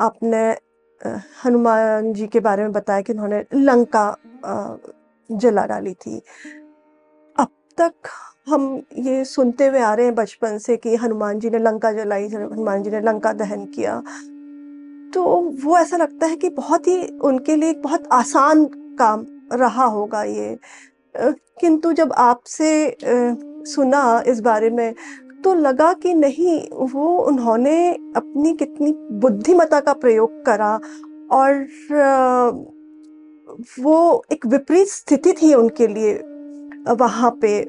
आपने हनुमान जी के बारे में बताया कि उन्होंने लंका जला डाली थी। अब तक हम ये सुनते हुए आ रहे हैं बचपन से कि हनुमान जी ने लंका जलाई, हनुमान जी ने लंका दहन किया। तो वो ऐसा लगता है कि बहुत ही उनके लिए एक बहुत आसान काम रहा होगा ये। किंतु जब आपसे सुना इस बारे में तो लगा कि नहीं, वो उन्होंने अपनी कितनी बुद्धिमता का प्रयोग करा और वो एक विपरीत स्थिति थी उनके लिए वहाँ पे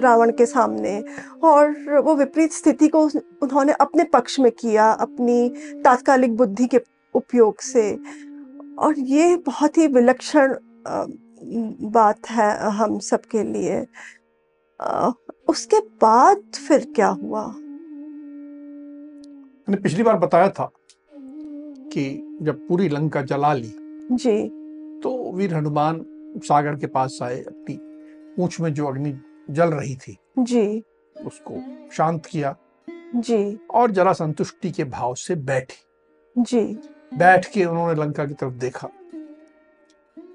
रावण के सामने। और वो विपरीत स्थिति को उन्होंने अपने पक्ष में किया, अपनी तात्कालिक बुद्धि के उपयोग से। और ये बहुत ही विलक्षण बात है हम सबके लिए। उसके बाद फिर क्या हुआ? मैंने पिछली बार बताया था कि जब पूरी लंका जला ली जी। तो वीर हनुमान सागर के पास आए अपनी पूंछ में जो अग्नि जल रही थी जी। उसको शांत किया जी। और जरा संतुष्टि के भाव से बैठे। जी। बैठ के उन्होंने लंका की तरफ़ देखा।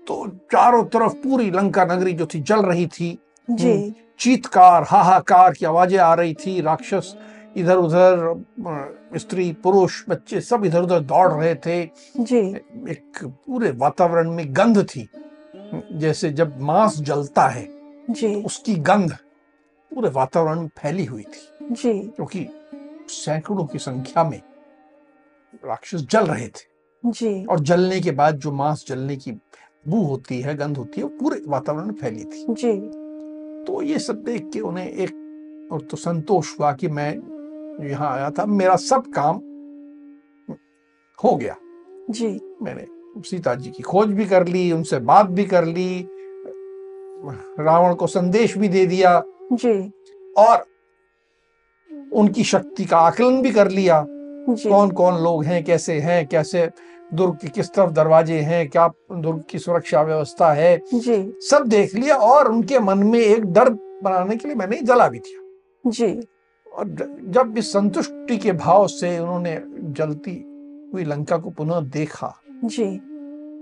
तो चारों तरफ़ पूरी लंका नगरी जो थी जल रही थी जी। चीतकार हाहाकार की आवाज़ें आ रही थी राक्षस इधर उधर स्त्री पुरुष बच्चे सब इधर उधर दौड़ रहे थे। जी। एक पूरे वातावरण में गंध थी जैसे जब मांस जलता है जी। उसकी गंध पूरे वातावरण में फैली हुई थी। जी। क्योंकि सैकड़ों की संख्या में राक्षस जल रहे थे। जी। और जलने के बाद जो मांस जलने की बू होती है गंध होती है वो पूरे वातावरण में फैली थी। जी। तो ये सब देख के उन्हें एक और तो संतोष हुआ कि मैं यहाँ आया था। मेरा सब काम हो गया। जी। मैंने सीता जी की खोज भी कर ली उनसे बात भी कर ली रावण को संदेश भी दे दिया। जी। और उनकी शक्ति का आकलन भी कर लिया। जी। कौन कौन लोग हैं कैसे हैं कैसे दुर्ग के किस तरफ़ दरवाजे हैं क्या दुर्ग की सुरक्षा व्यवस्था है जी। सब देख लिया और उनके मन में एक डर बनाने के लिए मैंने जला भी दिया। जी। और जब इस संतुष्टि के भाव से उन्होंने जलती हुई लंका को पुनः देखा जी।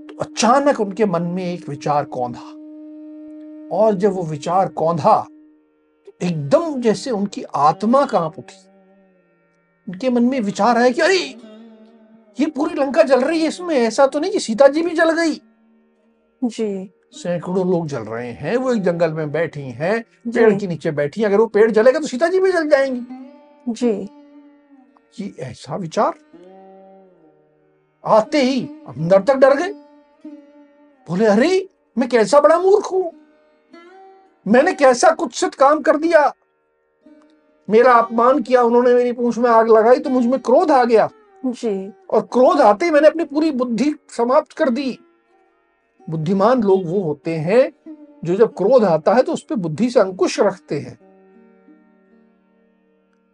तो अचानक उनके मन में एक विचार कौंधा। और जब वो विचार कौंधा तो एकदम जैसे उनकी आत्मा काँप उठी। उनके मन में विचार आया कि अरे ये पूरी लंका जल रही है इसमें ऐसा तो नहीं कि सीता जी भी जल गई। जी। सैकड़ों लोग जल रहे हैं वो एक जंगल में बैठी हैं पेड़ के नीचे बैठी हैं अगर वो पेड़ जलेगा तो सीता जी भी जल जाएँगी। जी। ये ऐसा विचार? आते ही अंदर तक डर गए। बोले अरे मैं कैसा बड़ा मूर्ख हूँ? मैंने कैसा कुत्सित काम कर दिया? मेरा अपमान किया उन्होंने मेरी पूंछ में आग लगाई तो मुझमें क्रोध आ गया। जी। और क्रोध आते ही मैंने अपनी पूरी बुद्धि समाप्त कर दी। बुद्धिमान लोग वो होते हैं जो जब क्रोध आता है तो उस पर बुद्धि से अंकुश रखते हैं।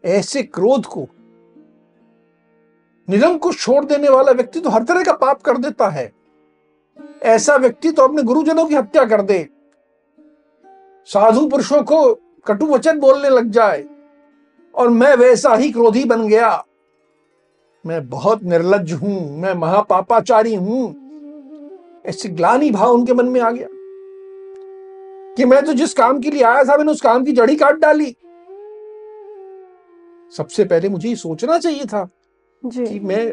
ऐसे क्रोध को निरंकुश छोड़ देने वाला व्यक्ति तो हर तरह का पाप कर देता है। ऐसा व्यक्ति तो अपने गुरुजनों की हत्या कर दे। साधु पुरुषों को कटु वचन बोलने लग जाए और मैं वैसा ही क्रोधी बन गया। मैं बहुत निर्लज हूँ मैं महापापाचारी हूँ। ऐसे ग्लानी भाव उनके मन में आ गया कि मैं तो जिस काम के लिए आया था मैंने उस काम की जड़ी काट डाली। सबसे पहले मुझे ये सोचना चाहिए था जी। कि मैं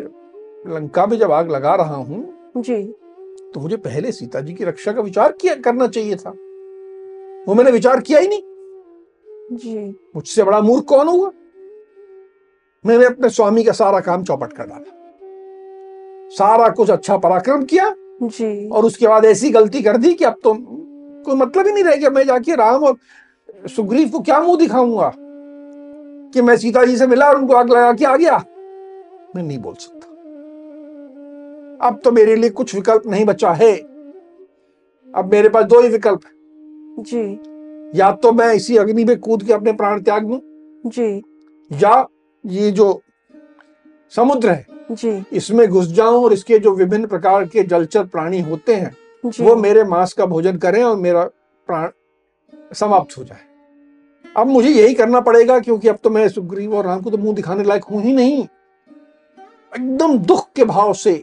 लंका में जब आग लगा रहा हूँ जी। तो मुझे पहले सीता जी की रक्षा का विचार किया करना चाहिए था। वो मैंने विचार किया ही नहीं। जी। मुझसे बड़ा मूर्ख कौन हुआ मैंने अपने स्वामी का सारा काम चौपट कर डाला। सारा कुछ अच्छा पराक्रम किया जी। और उसके बाद ऐसी गलती कर दी कि अब तो कोई मतलब ही नहीं रह गया। मैं जाके राम और सुग्रीव को क्या मुँह दिखाऊँगा कि मैं सीता जी से मिला और उनको आग लगा के आ गया? मैं नहीं बोल सकता। अब तो मेरे लिए कुछ विकल्प नहीं बचा है। अब मेरे पास दो ही विकल्प है। जी। या तो मैं इसी अग्नि में कूद के अपने प्राण त्याग दू जी। या ये जो समुद्र है जी। इसमें घुस जाऊँ और इसके जो विभिन्न प्रकार के जलचर प्राणी होते हैं वो मेरे मांस का भोजन करें और मेरा प्राण समाप्त हो जाए। अब मुझे यही करना पड़ेगा क्योंकि अब तो मैं सुग्रीव और राम को तो मुँह दिखाने लायक हूँ ही नहीं। एकदम दुख के भाव से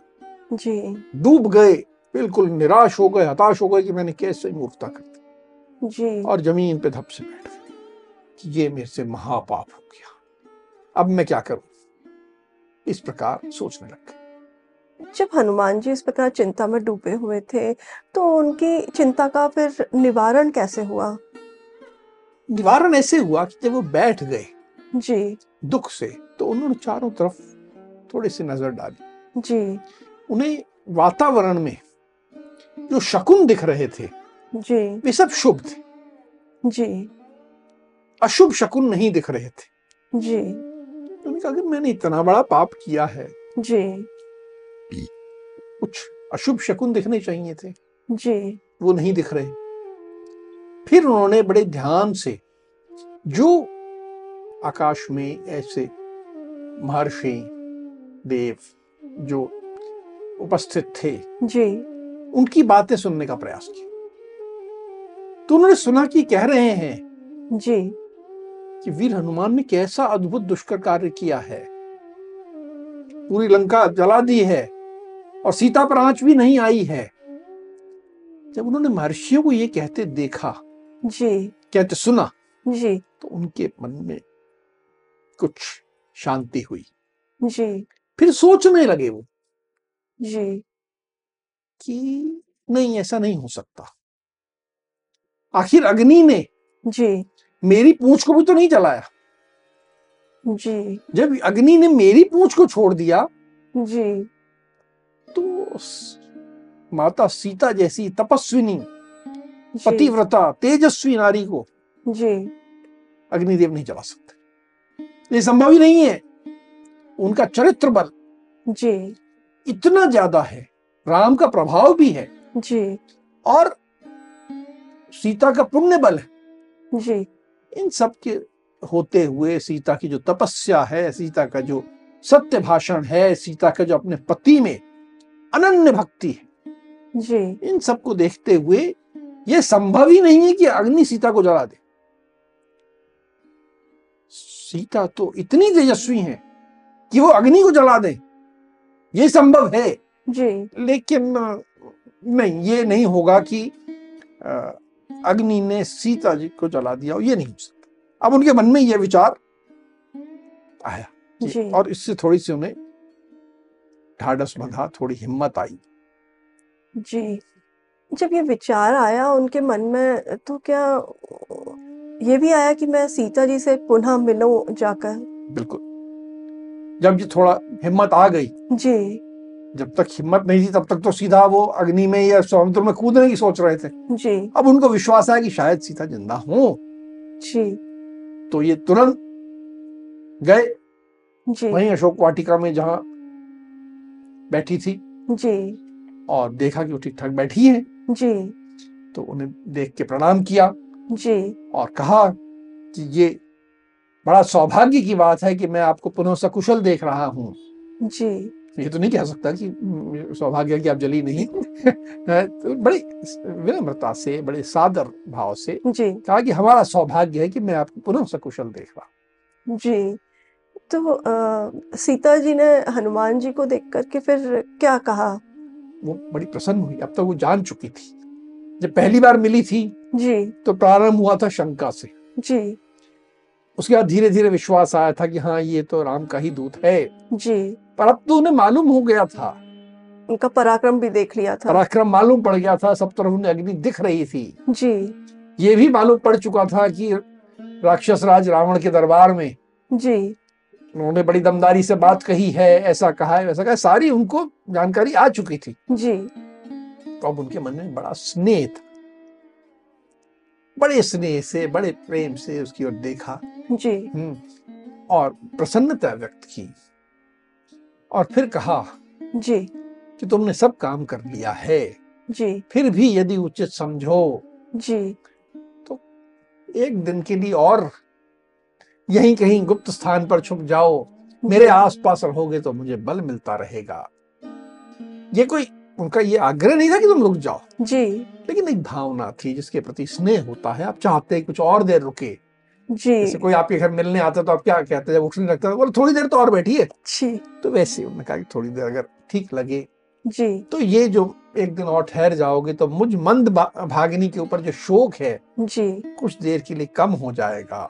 जी। डूब गए बिल्कुल निराश हो गए हताश हो गए कि मैंने कैसे मूर्खता कर दी। जी। और ज़मीन पे धप से बैठ गए ये मेरे से महापाप हो गया। अब मैं क्या करूँ? इस प्रकार सोचने लग जब हनुमान जी इस प्रकार चिंता में डूबे हुए थे तो उनकी चिंता का फिर निवारण कैसे हुआ? निवारण ऐसे हुआ कि जब वो बैठ गए जी। दुख से तो उन्होंने चारों तरफ़ थोड़ी सी नज़र डाली। जी। उन्हें वातावरण में जो शकुन दिख रहे थे जी। वे सब शुभ थे। जी। अशुभ शकुन नहीं दिख रहे थे। जी। उन्होंने कहा कि मैंने इतना बड़ा पाप किया है। जी। कुछ अशुभ शकुन दिखने चाहिए थे। जी। वो नहीं दिख रहे। फिर उन्होंने बड़े ध्यान से जो आकाश में ऐसे महर्षि देव जो उपस्थित थे जी। उनकी बातें सुनने का प्रयास किया। तो उन्होंने सुना कि कह रहे हैं जी। कि वीर हनुमान ने कैसा अद्भुत दुष्कर कार्य किया है। पूरी लंका जला दी है और सीता पर आँच भी नहीं आई है। जब उन्होंने महर्षियों को ये कहते देखा जी। कहते सुना जी। तो उनके मन में कुछ शांति हुई। जी। फिर सोचने लगे वो जी। कि नहीं ऐसा नहीं हो सकता। आखिर अग्नि ने जी। मेरी पूछ को भी तो नहीं जलाया। जी। जब अग्नि ने मेरी पूछ को छोड़ दिया जी। तो माता सीता जैसी तपस्विनी पतिव्रता तेजस्वी नारी को जी। अग्निदेव नहीं जला सकते। ये संभव ही नहीं है। उनका चरित्र बल जी। इतना ज़्यादा है राम का प्रभाव भी है जी। और सीता का पुण्य बल है। जी। इन सब के होते हुए सीता की जो तपस्या है सीता का जो सत्य भाषण है सीता का जो अपने पति में अनन्य भक्ति है जी। इन सबको देखते हुए यह संभव ही नहीं है कि अग्नि सीता को जला दे। सीता तो इतनी तेजस्वी है कि वो अग्नि को जला दे। ये संभव है। जी। लेकिन नहीं ये नहीं होगा कि अग्नि ने सीता जी को जला दिया ये नहीं हो सकता। अब उनके मन में यह विचार आया और इससे थोड़ी सी उन्हें ढाढ़स बंधा थोड़ी हिम्मत आई। जी। जब ये विचार आया उनके मन में तो क्या ये भी आया कि मैं सीता जी से पुनः मिलूं जाकर? बिल्कुल। जब ये थोड़ा हिम्मत आ गई जी। जब तक हिम्मत नहीं थी तब तक तो सीधा वो अग्नि में या समुद्र में कूदने की सोच रहे थे। जी। अब उनको विश्वास आया कि शायद सीता ज़िंदा हो। जी। तो ये तुरंत गए। जी। वहीं अशोक वाटिका में जहाँ बैठी थी। जी। और देखा कि वो ठीक ठाक बैठी है। जी। तो उन्हें देख के प्रणाम किया। जी। और कहा कि ये बड़ा सौभाग्य की बात है कि मैं आपको पुनः सकुशल देख रहा हूँ। जी। ये तो नहीं कह सकता कि "हम्म, सौभाग्य है कि आप जली नहीं। तो बड़ी विनम्रता से बड़े सादर भाव से जी। कहा कि हमारा सौभाग्य है कि मैं आपको पुनः सकुशल देख रहा जी। तो अ, सीता जी ने हनुमान जी को देख करके फिर क्या कहा? वो बड़ी प्रसन्न हुई। अब तक वो जान चुकी थी। जब पहली बार मिली थी जी। तो प्रारंभ हुआ था शंका से। जी। उसके बाद धीरे धीरे विश्वास आया था कि हाँ ये तो राम का ही दूत है। जी। पर अब तो उन्हें मालूम हो गया था। उनका पराक्रम भी देख लिया था। पराक्रम मालूम पड़ गया था सब तरफ़ उन्हें अग्नि दिख रही थी। जी। ये भी मालूम पड़ चुका था कि राक्षस राज रावण के दरबार में जी। उन्होंने बड़ी दमदारी से बात कही है ऐसा कहा है वैसा कहा सारी उनको जानकारी आ चुकी थी। जी। तो अब उनके मन में बड़ा स्नेह था। बड़े स्नेह से बड़े प्रेम से उसकी ओर देखा। जी। हम्म, और प्रसन्नता व्यक्त की। और फिर कहा जी। कि तुमने सब काम कर लिया है। जी। फिर भी यदि उचित समझो। जी। तो एक दिन के लिए और यहीं कहीं गुप्त स्थान पर छुप जाओ। मेरे आसपास रहोगे तो मुझे बल मिलता रहेगा। ये कोई उनका ये आग्रह नहीं था कि तुम रुक जाओ। जी। लेकिन एक भावना थी जिसके प्रति स्नेह होता है। आप चाहते हैं कुछ और देर रुके। जी। जैसे कोई आपके घर मिलने आता तो आप क्या कहते हैं? जब उठने लगता है बोले थोड़ी देर तो और बैठिए जी। तो वैसे उन्होंने कहा कि थोड़ी देर अगर ठीक लगे। जी। तो ये जो एक दिन और ठहर जाओगे तो मुझ मंद भागिनी के ऊपर जो शोक है जी। कुछ देर के लिए कम हो जाएगा।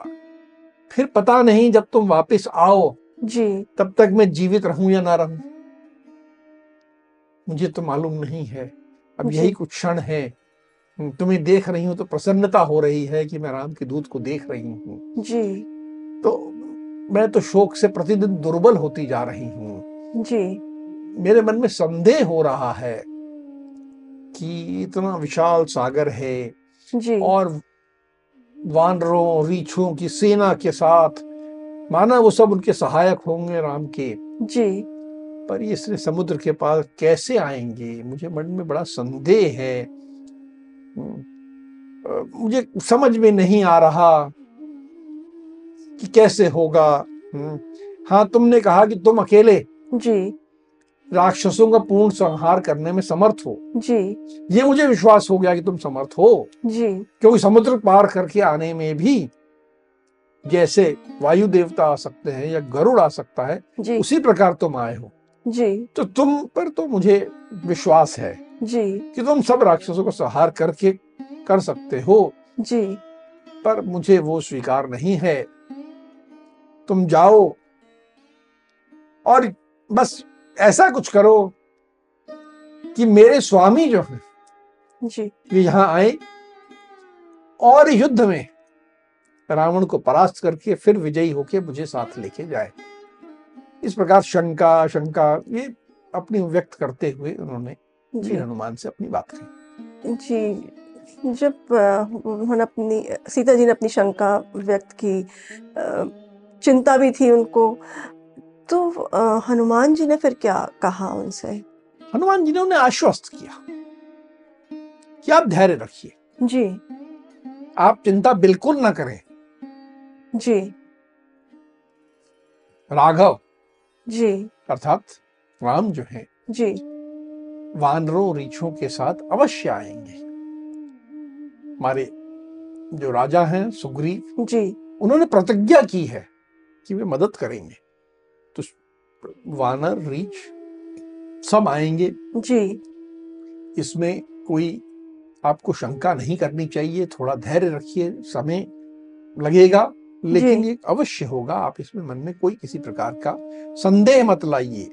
फिर पता नहीं जब तुम वापस आओ जी। तब तक मैं जीवित रहूँ या ना रहूँ? मुझे तो मालूम नहीं है। अब यही कुछ क्षण है। तुम्हें देख रही हूँ तो प्रसन्नता हो रही है कि मैं राम के दूत को देख रही हूँ। जी। तो मैं तो शोक से प्रतिदिन दुर्बल होती जा रही हूँ। जी। मेरे मन में संदेह हो रहा है कि इतना विशाल सागर है जी। और वानरों रीछों की सेना के साथ माना वो सब उनके सहायक होंगे राम के। जी। पर ये समुद्र के पास कैसे आएँगे? मुझे मन में बड़ा संदेह है मुझे समझ में नहीं आ रहा कि कैसे होगा। हम्म, हाँ तुमने कहा कि तुम अकेले जी। राक्षसों का पूर्ण संहार करने में समर्थ हो। जी। ये मुझे विश्वास हो गया कि तुम समर्थ हो। जी। क्योंकि समुद्र पार करके आने में भी जैसे वायु देवता आ सकते हैं या गरुड़ आ सकता है जी। उसी प्रकार तुम आए हो। जी। तो तुम पर तो मुझे विश्वास है। जी। कि तुम सब राक्षसों को संहार करके कर सकते हो। जी। पर मुझे वो स्वीकार नहीं है। तुम जाओ और बस ऐसा कुछ करो कि मेरे स्वामी जो है जी। वे यहाँ आए और युद्ध में रावण को परास्त करके फिर विजयी होके मुझे साथ लेके जाए। इस प्रकार शंका शंका ये अपनी व्यक्त करते हुए उन्होंने वीर हनुमान से अपनी बात कही। जी जब उन्होंने अपनी सीता जी ने अपनी शंका व्यक्त की चिंता भी थी उनको तो हनुमान जी ने फिर क्या कहा उनसे? हनुमान जी ने उन्हें आश्वस्त किया कि आप धैर्य रखिए। जी। आप चिंता बिल्कुल ना करें। जी। राघव जी। अर्थात राम जो है जी। वानरों रीछों के साथ अवश्य आएँगे। हमारे जो राजा हैं सुग्रीव जी। उन्होंने प्रतिज्ञा की है कि वे मदद करेंगे। तो वानर रीछ सब आएँगे। जी। इसमें कोई आपको शंका नहीं करनी चाहिए थोड़ा धैर्य रखिए समय लगेगा लेकिन ये अवश्य होगा आप इसमें मन में कोई किसी प्रकार का संदेह मत लाइए।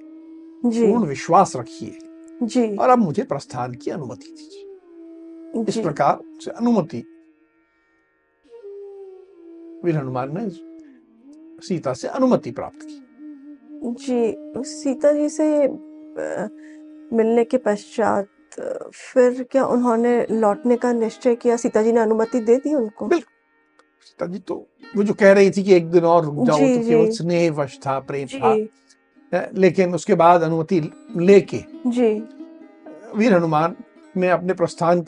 पूर्ण विश्वास रखिए। जी। और अब मुझे प्रस्थान की अनुमति दीजिए। इस प्रकार से अनुमति। वीर हनुमान ने सीता से अनुमति प्राप्त की। जी सीता जी से मिलने के पश्चात फिर क्या उन्होंने लौटने का निश्चय किया? सीता जी ने अनुमति दे दी उनको? सीता जी तो वो जो कह रही थी कि एक दिन और रुक जाओ तो केवल जी। स्नेहवश था प्रेम था। लेकिन उसके बाद अनुमति लेके जी। वीर हनुमान ने अपने प्रस्थान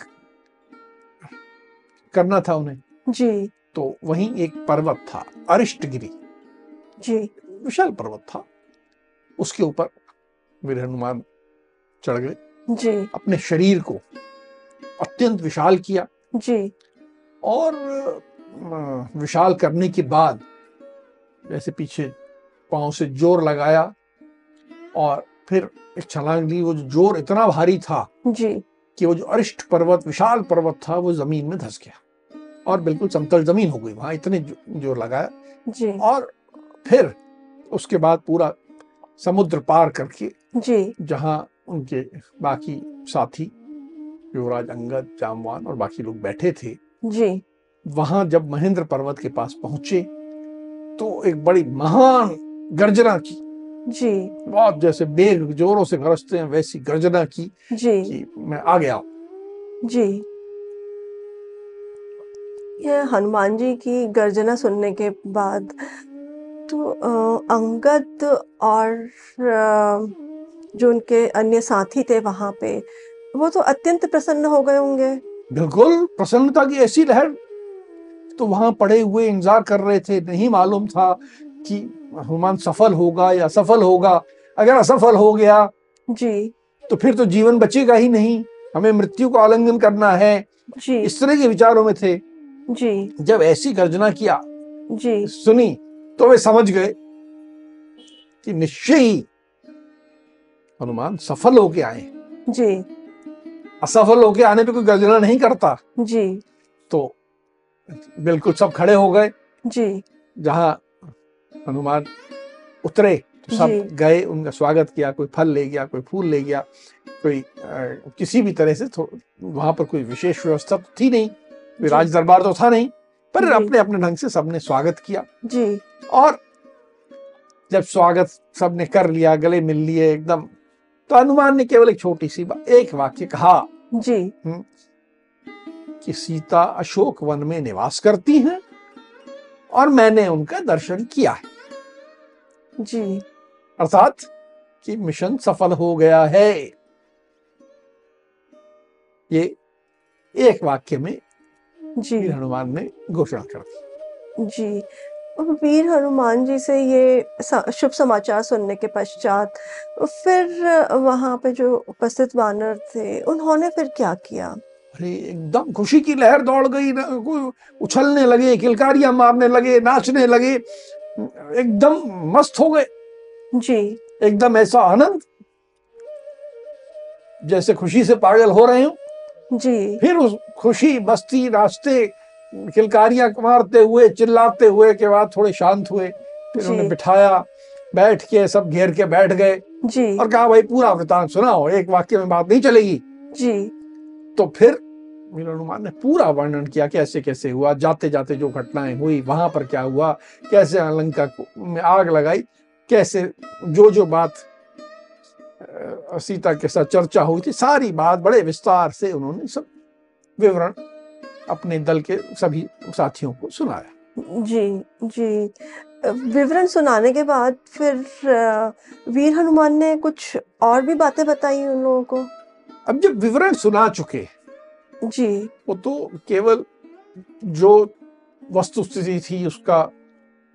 करना था उन्हें। जी। तो वहीं एक पर्वत था अरिष्टगिरी। जी। विशाल पर्वत था। उसके ऊपर वीर हनुमान चढ़ गए। जी। अपने शरीर को अत्यंत विशाल किया। जी। और विशाल करने के बाद जैसे पीछे पाँव से ज़ोर लगाया और फिर एक छलांग ली वो जो ज़ोर इतना भारी था जी। कि वो जो अरिष्ट पर्वत विशाल पर्वत था वो ज़मीन में धस गया। और बिल्कुल समतल ज़मीन हो गई वहाँ इतने जो, ज़ोर लगाया। जी। और फिर उसके बाद पूरा समुद्र पार करके जी। जहाँ उनके बाकी साथी युवराज अंगद जामवान और बाकी लोग बैठे थे जी। वहाँ जब महेंद्र पर्वत के पास पहुँचे तो एक बड़ी महान गर्जना की। जी। बहुत जैसे बेग जोरों से गरजते हैं वैसी गर्जना की जी। कि मैं आ गया जी। यह हनुमान जी की गर्जना सुनने के बाद तो अंगद और जो उनके अन्य साथी थे वहाँ पे वो तो अत्यंत प्रसन्न हो गए होंगे। बिल्कुल प्रसन्नता की ऐसी लहर। तो वहाँ पड़े हुए इंतज़ार कर रहे थे नहीं मालूम था कि हनुमान सफल होगा या असफल होगा? अगर असफल हो गया जी। तो फिर तो जीवन बचेगा ही नहीं। हमें मृत्यु को आलिंगन करना है। जी। इस तरह के विचारों में थे। जी। जब ऐसी गर्जना किया जी। सुनी तो वे समझ गए कि निश्चय ही हनुमान सफल होके आए। जी। असफल होके आने पे कोई गर्जना नहीं करता। जी। तो बिल्कुल सब खड़े हो गए। जी। जहाँ हनुमान उतरे तो सब गए उनका स्वागत किया कोई फल ले गया कोई फूल ले गया कोई अ, किसी भी तरह से वहाँ पर कोई विशेष व्यवस्था तो थी नहीं कोई राज दरबार तो था नहीं पर अपने अपने ढंग से सबने स्वागत किया। जी। और जब स्वागत सबने कर लिया गले मिल लिए एकदम तो हनुमान ने केवल एक छोटी सी बात एक वाक्य कहा जी। कि सीता अशोक वन में निवास करती हैं और मैंने उनका दर्शन किया है। जी। अर्थात कि मिशन सफल हो गया है। ये एक वाक्य में जी। वीर हनुमान ने घोषणा कर दी। जी। वीर हनुमान जी से ये शुभ समाचार सुनने के पश्चात फिर वहाँ पे जो उपस्थित वानर थे उन्होंने फिर क्या किया? अरे एकदम खुशी की लहर दौड़ गई ना उछलने लगे किलकारियाँ मारने लगे नाचने लगे। एकदम मस्त हो गए। जी। एकदम ऐसा आनंद जैसे खुशी से पागल हो रहे हो। जी। फिर उस खुशी मस्ती रास्ते खिलकारियाँ मारते हुए चिल्लाते हुए के बाद थोड़े शांत हुए। फिर। उन्हें बिठाया बैठ के सब घेर के बैठ गए। जी। और कहा भाई पूरा वृतांत सुनाओ एक वाक्य में बात नहीं चलेगी। जी। तो फिर वीर हनुमान ने पूरा वर्णन किया कैसे कैसे हुआ जाते जाते जो घटनाएँ हुई वहाँ पर क्या हुआ कैसे अलंका को- में आग लगाई कैसे जो जो बात सीता के साथ चर्चा हुई थी सारी बात बड़े विस्तार से उन्होंने सब विवरण अपने दल के सभी साथियों को सुनाया। जी जी। विवरण सुनाने के बाद फिर वीर हनुमान ने कुछ और भी बातें बताई उन लोगों को? अब जब विवरण सुना चुके जी। वो तो केवल जो वस्तु स्थिति थी उसका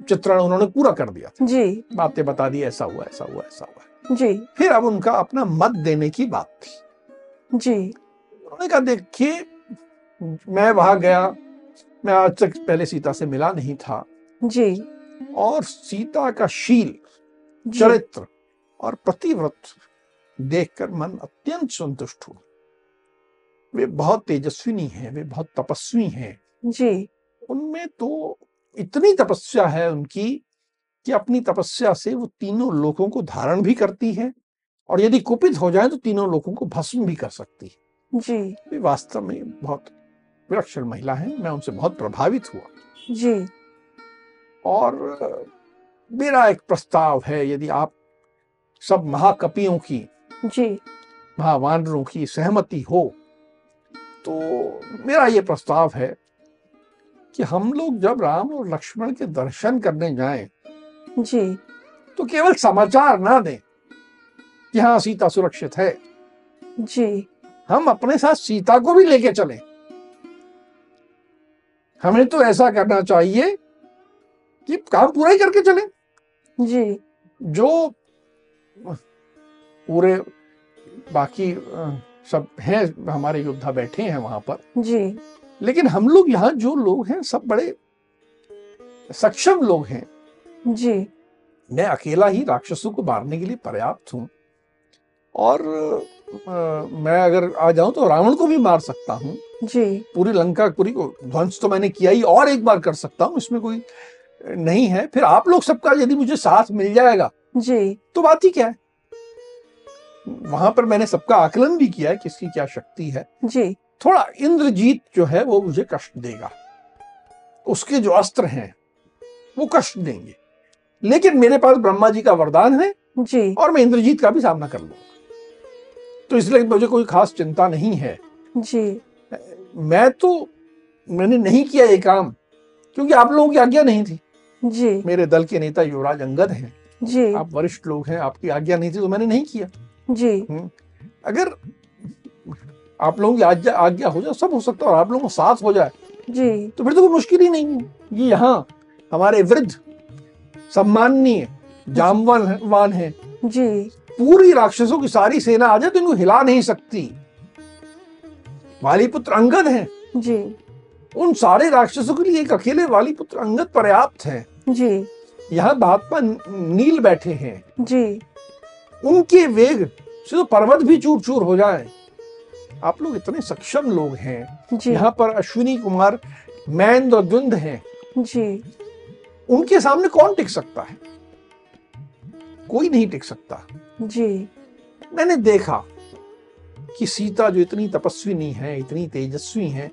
चित्रण उन्होंने पूरा कर दिया था। जी। बातें बता दी ऐसा हुआ ऐसा हुआ ऐसा हुआ। जी। फिर अब उनका अपना मत देने की बात थी। जी। उन्होंने कहा देखिए मैं वहाँ गया मैं आज तक पहले सीता से मिला नहीं था। जी। और सीता का शील चरित्र और प्रतिव्रत देखकर मन अत्यंत संतुष्ट हुआ। वे बहुत तेजस्विनी हैं वे बहुत तपस्वी हैं। जी। उनमें तो इतनी तपस्या है उनकी कि अपनी तपस्या से वो तीनों लोगों को धारण भी करती है और यदि कुपित हो जाए तो तीनों लोगों को भस्म भी कर सकती है। जी। वे वास्तव में बहुत विलक्षण महिला हैं मैं उनसे बहुत प्रभावित हुआ। जी। और मेरा एक प्रस्ताव है यदि आप सब महाकपियों की जी। महावानरों की सहमति हो तो मेरा ये प्रस्ताव है कि हम लोग जब राम और लक्ष्मण के दर्शन करने जाएँ जी। तो केवल समाचार ना दें कि हाँ सीता सुरक्षित है। जी। हम अपने साथ सीता को भी लेके चले। हमें तो ऐसा करना चाहिए कि काम पूरा ही करके चले। जी। जो पूरे बाकी सब हैं हमारे योद्धा बैठे हैं वहाँ पर। जी। लेकिन हम लोग यहाँ जो लोग हैं सब बड़े सक्षम लोग हैं। जी। मैं अकेला ही राक्षसों को मारने के लिए पर्याप्त हूँ। और अ, मैं अगर आ जाऊँ तो रावण को भी मार सकता हूँ। जी। पूरी लंका पूरी को ध्वंस तो मैंने किया ही और एक बार कर सकता हूँ इसमें कोई नहीं है। फिर आप लोग सबका यदि मुझे साथ मिल जाएगा जी। तो बात ही क्या है? वहाँ पर मैंने सबका आकलन भी किया है किसकी क्या शक्ति है। जी। थोड़ा इंद्रजीत जो है वो मुझे कष्ट देगा। उसके जो अस्त्र हैं वो कष्ट देंगे। लेकिन मेरे पास ब्रह्मा जी का वरदान है जी। और मैं इंद्रजीत का भी सामना कर लूँगा। तो इसलिए मुझे कोई खास चिंता नहीं है। जी। मैं तो मैंने नहीं किया ये काम क्योंकि आप लोगों की आज्ञा नहीं थी। जी। मेरे दल के नेता युवराज अंगद हैं। जी। आप वरिष्ठ लोग हैं आपकी आज्ञा नहीं थी तो मैंने नहीं किया। जी। अगर आप लोगों की आज्ञा आज्ञा हो जाए सब हो सकता है और आप लोगों का साथ हो जाए। जी। तो फिर तो कोई मुश्किल ही नहीं है। ये यहाँ हमारे वृद्ध सम्माननीय जामवान वान है। जी। पूरी राक्षसों की सारी सेना आ जाए तो इनको हिला नहीं सकती। वाली पुत्र अंगद है। जी। उन सारे राक्षसों के लिए एक अकेले वाली पुत्र अंगद पर्याप्त है। जी। यहाँ महात्मा नील बैठे हैं। जी। उनके वेग से तो पर्वत भी चूर चूर हो जाए। आप लोग इतने सक्षम लोग हैं। यहाँ पर अश्विनी कुमार मैंद और द्वंद हैं। जी। उनके सामने कौन टिक सकता है? कोई नहीं टिक सकता। जी। मैंने देखा कि सीता जो इतनी तपस्विनी है इतनी तेजस्वी है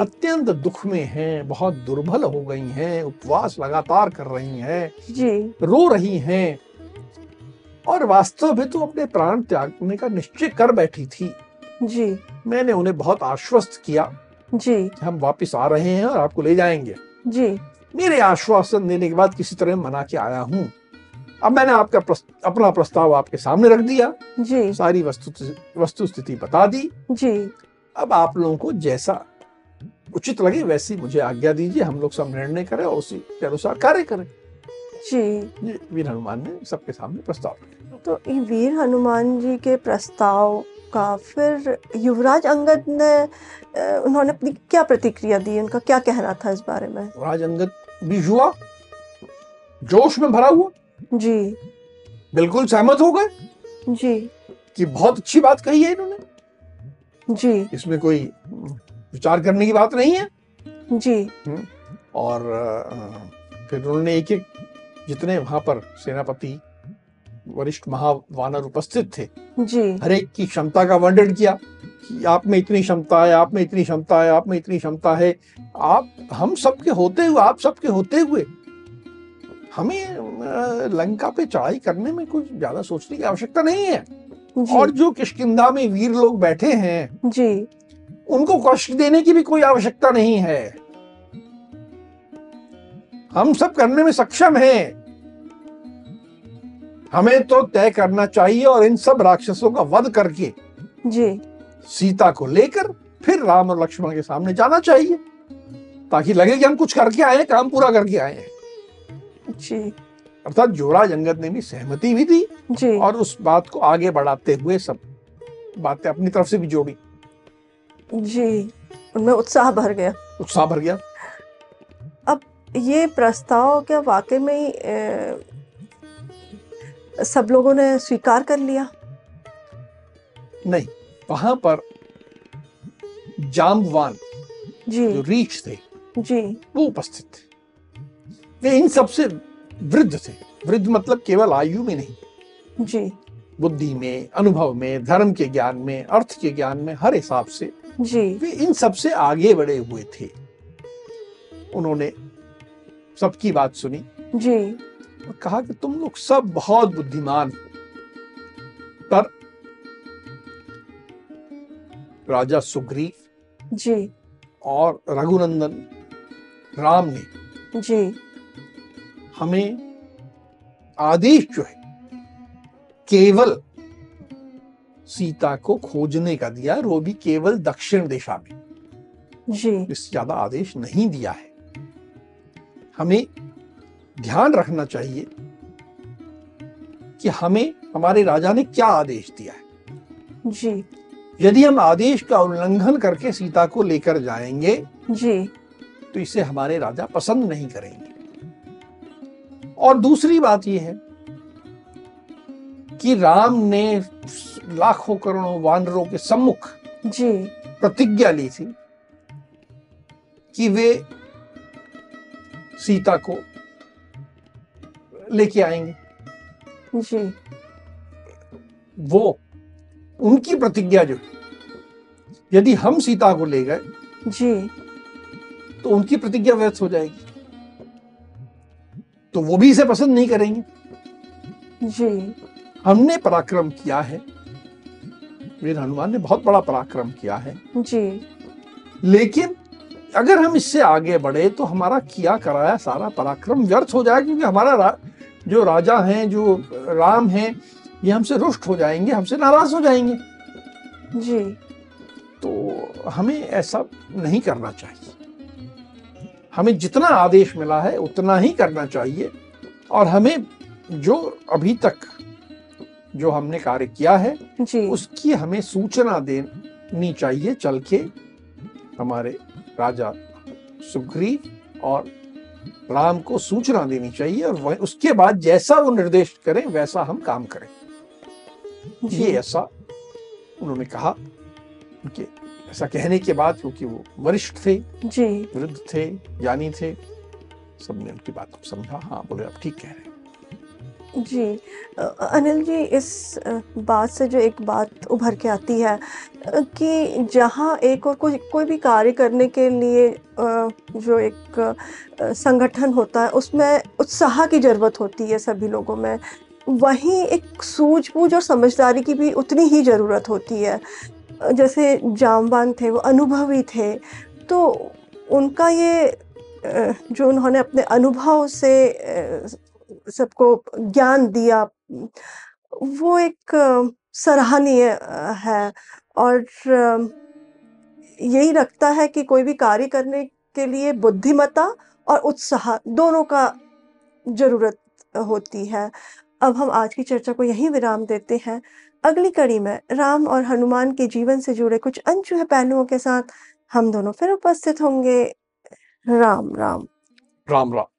अत्यंत दुख में हैं बहुत दुर्बल हो गई हैं उपवास लगातार कर रही हैं जी। रो रही हैं। और वास्तव में तो अपने प्राण त्यागने का निश्चय कर बैठी थी। जी। मैंने उन्हें बहुत आश्वस्त किया जी। हम वापस आ रहे हैं और आपको ले जाएँगे। जी। मेरे आश्वासन देने के बाद किसी तरह मना के आया हूँ। अब मैंने आपका प्रस्त, अपना प्रस्ताव आपके सामने रख दिया। जी। सारी वस्तु वस्तु स्थिति बता दी। जी। अब आप लोगों को जैसा उचित लगे वैसी मुझे आज्ञा दीजिए। हम लोग सब निर्णय करें और उसी के अनुसार कार्य करें। जी वीर हनुमान ने सबके सामने प्रस्ताव रखा। तो वीर हनुमान जी के प्रस्ताव का फिर युवराज अंगद ने उन्होंने अपनी क्या प्रतिक्रिया दी? उनका क्या कहना था इस बारे में? राज अंगद भी हुआ? जोश में भरा हुआ? जी। बिल्कुल सहमत हो गए? जी। कि बहुत अच्छी बात कही है इन्होंने। जी। इसमें कोई विचार करने की बात नहीं है। जी। और फिर उन्होंने एक एक जितने वहाँ पर सेनापति वरिष्ठ महावानर उपस्थित थे। जी। हर एक की क्षमता का वर्णन किया कि आप में इतनी क्षमता है आप में इतनी क्षमता है आप में इतनी क्षमता है। आप हम सबके होते हुए आप सबके होते हुए हमें लंका पे चढ़ाई करने में कुछ ज़्यादा सोचने की आवश्यकता नहीं है। और जो किष्किंधा में वीर लोग बैठे हैं जी। उनको कष्ट देने की भी कोई आवश्यकता नहीं है। हम सब करने में सक्षम हैं। हमें तो तय करना चाहिए और इन सब राक्षसों का वध करके जी। सीता को लेकर फिर राम और लक्ष्मण के सामने जाना चाहिए ताकि लगे कि हम कुछ करके आए हैं काम पूरा करके आए हैं। जी। अर्थात युवराज अंगद ने भी सहमति भी दी जी। और उस बात को आगे बढ़ाते हुए सब बातें अपनी तरफ़ से भी जोड़ी। जी। उनमें उत्साह भर गया। उत्साह भर गया। अब ये प्रस्ताव क्या वाकई में सब लोगों ने स्वीकार कर लिया? नहीं वहाँ पर जाम्बवान जी। जो रीच थे जी। वो उपस्थित थे। वे इन सबसे वृद्ध थे। वृद्ध मतलब केवल आयु में नहीं। जी। बुद्धि में अनुभव में धर्म के ज्ञान में अर्थ के ज्ञान में हर हिसाब से जी। वे इन सबसे आगे बढ़े हुए थे। उन्होंने सबकी बात सुनी। जी। और कहा कि तुम लोग सब बहुत बुद्धिमान हो। पर राजा सुग्रीव जी। और रघुनंदन राम ने जी। हमें आदेश जो है केवल सीता को खोजने का दिया वो भी केवल दक्षिण दिशा में। जी। इससे ज़्यादा आदेश नहीं दिया है। हमें ध्यान रखना चाहिए कि हमें हमारे राजा ने क्या आदेश दिया है। जी। यदि हम आदेश का उल्लंघन करके सीता को लेकर जाएँगे जी। तो इसे हमारे राजा पसंद नहीं करेंगे। और दूसरी बात यह है कि राम ने लाखों करोड़ों वानरों के सम्मुख जी। प्रतिज्ञा ली थी कि वे सीता को लेके आएँगे। जी। वो उनकी प्रतिज्ञा जो यदि हम सीता को ले गए जी। तो उनकी प्रतिज्ञा व्यर्थ हो जाएगी। तो वो भी इसे पसंद नहीं करेंगे। जी। हमने पराक्रम किया है। वीर हनुमान ने बहुत बड़ा पराक्रम किया है। जी। लेकिन अगर हम इससे आगे बढ़े तो हमारा किया कराया सारा पराक्रम व्यर्थ हो जाए क्योंकि हमारा जो राजा हैं जो राम हैं ये हमसे रुष्ट हो जाएँगे हमसे नाराज़ हो जाएँगे। जी। तो हमें ऐसा नहीं करना चाहिए। हमें जितना आदेश मिला है उतना ही करना चाहिए। और हमें जो अभी तक जो हमने कार्य किया है जी। उसकी हमें सूचना देनी चाहिए चल के हमारे राजा सुग्रीव और राम को सूचना देनी चाहिए और उसके बाद जैसा वो निर्देश करें वैसा हम काम करें। ये ऐसा उन्होंने कहा। उनके ऐसा कहने के बाद क्योंकि वो वरिष्ठ थे जी। वृद्ध थे ज्ञानी थे सबने उनकी बात को समझा। हाँ बोले आप ठीक कह रहे हैं। जी अनिल जी, इस बात से जो एक बात उभर के आती है कि जहाँ एक और कोई कोई भी कार्य करने के लिए जो एक संगठन होता है, उसमें उत्साह की ज़रूरत होती है सभी लोगों में। वहीं एक सूझबूझ और समझदारी की भी उतनी ही ज़रूरत होती है। जैसे जामवान थे, वो अनुभवी थे तो उनका ये जो उन्होंने अपने अनुभव से सबको ज्ञान दिया। वो एक सराहनीय है और यही रखता है कि कोई भी कार्य करने के लिए बुद्धिमत्ता और उत्साह दोनों का ज़रूरत होती है। अब हम आज की चर्चा को यहीं विराम देते हैं। अगली कड़ी में राम और हनुमान के जीवन से जुड़े कुछ अनछुए पहलुओं के साथ हम दोनों फिर उपस्थित होंगे। राम राम। राम राम।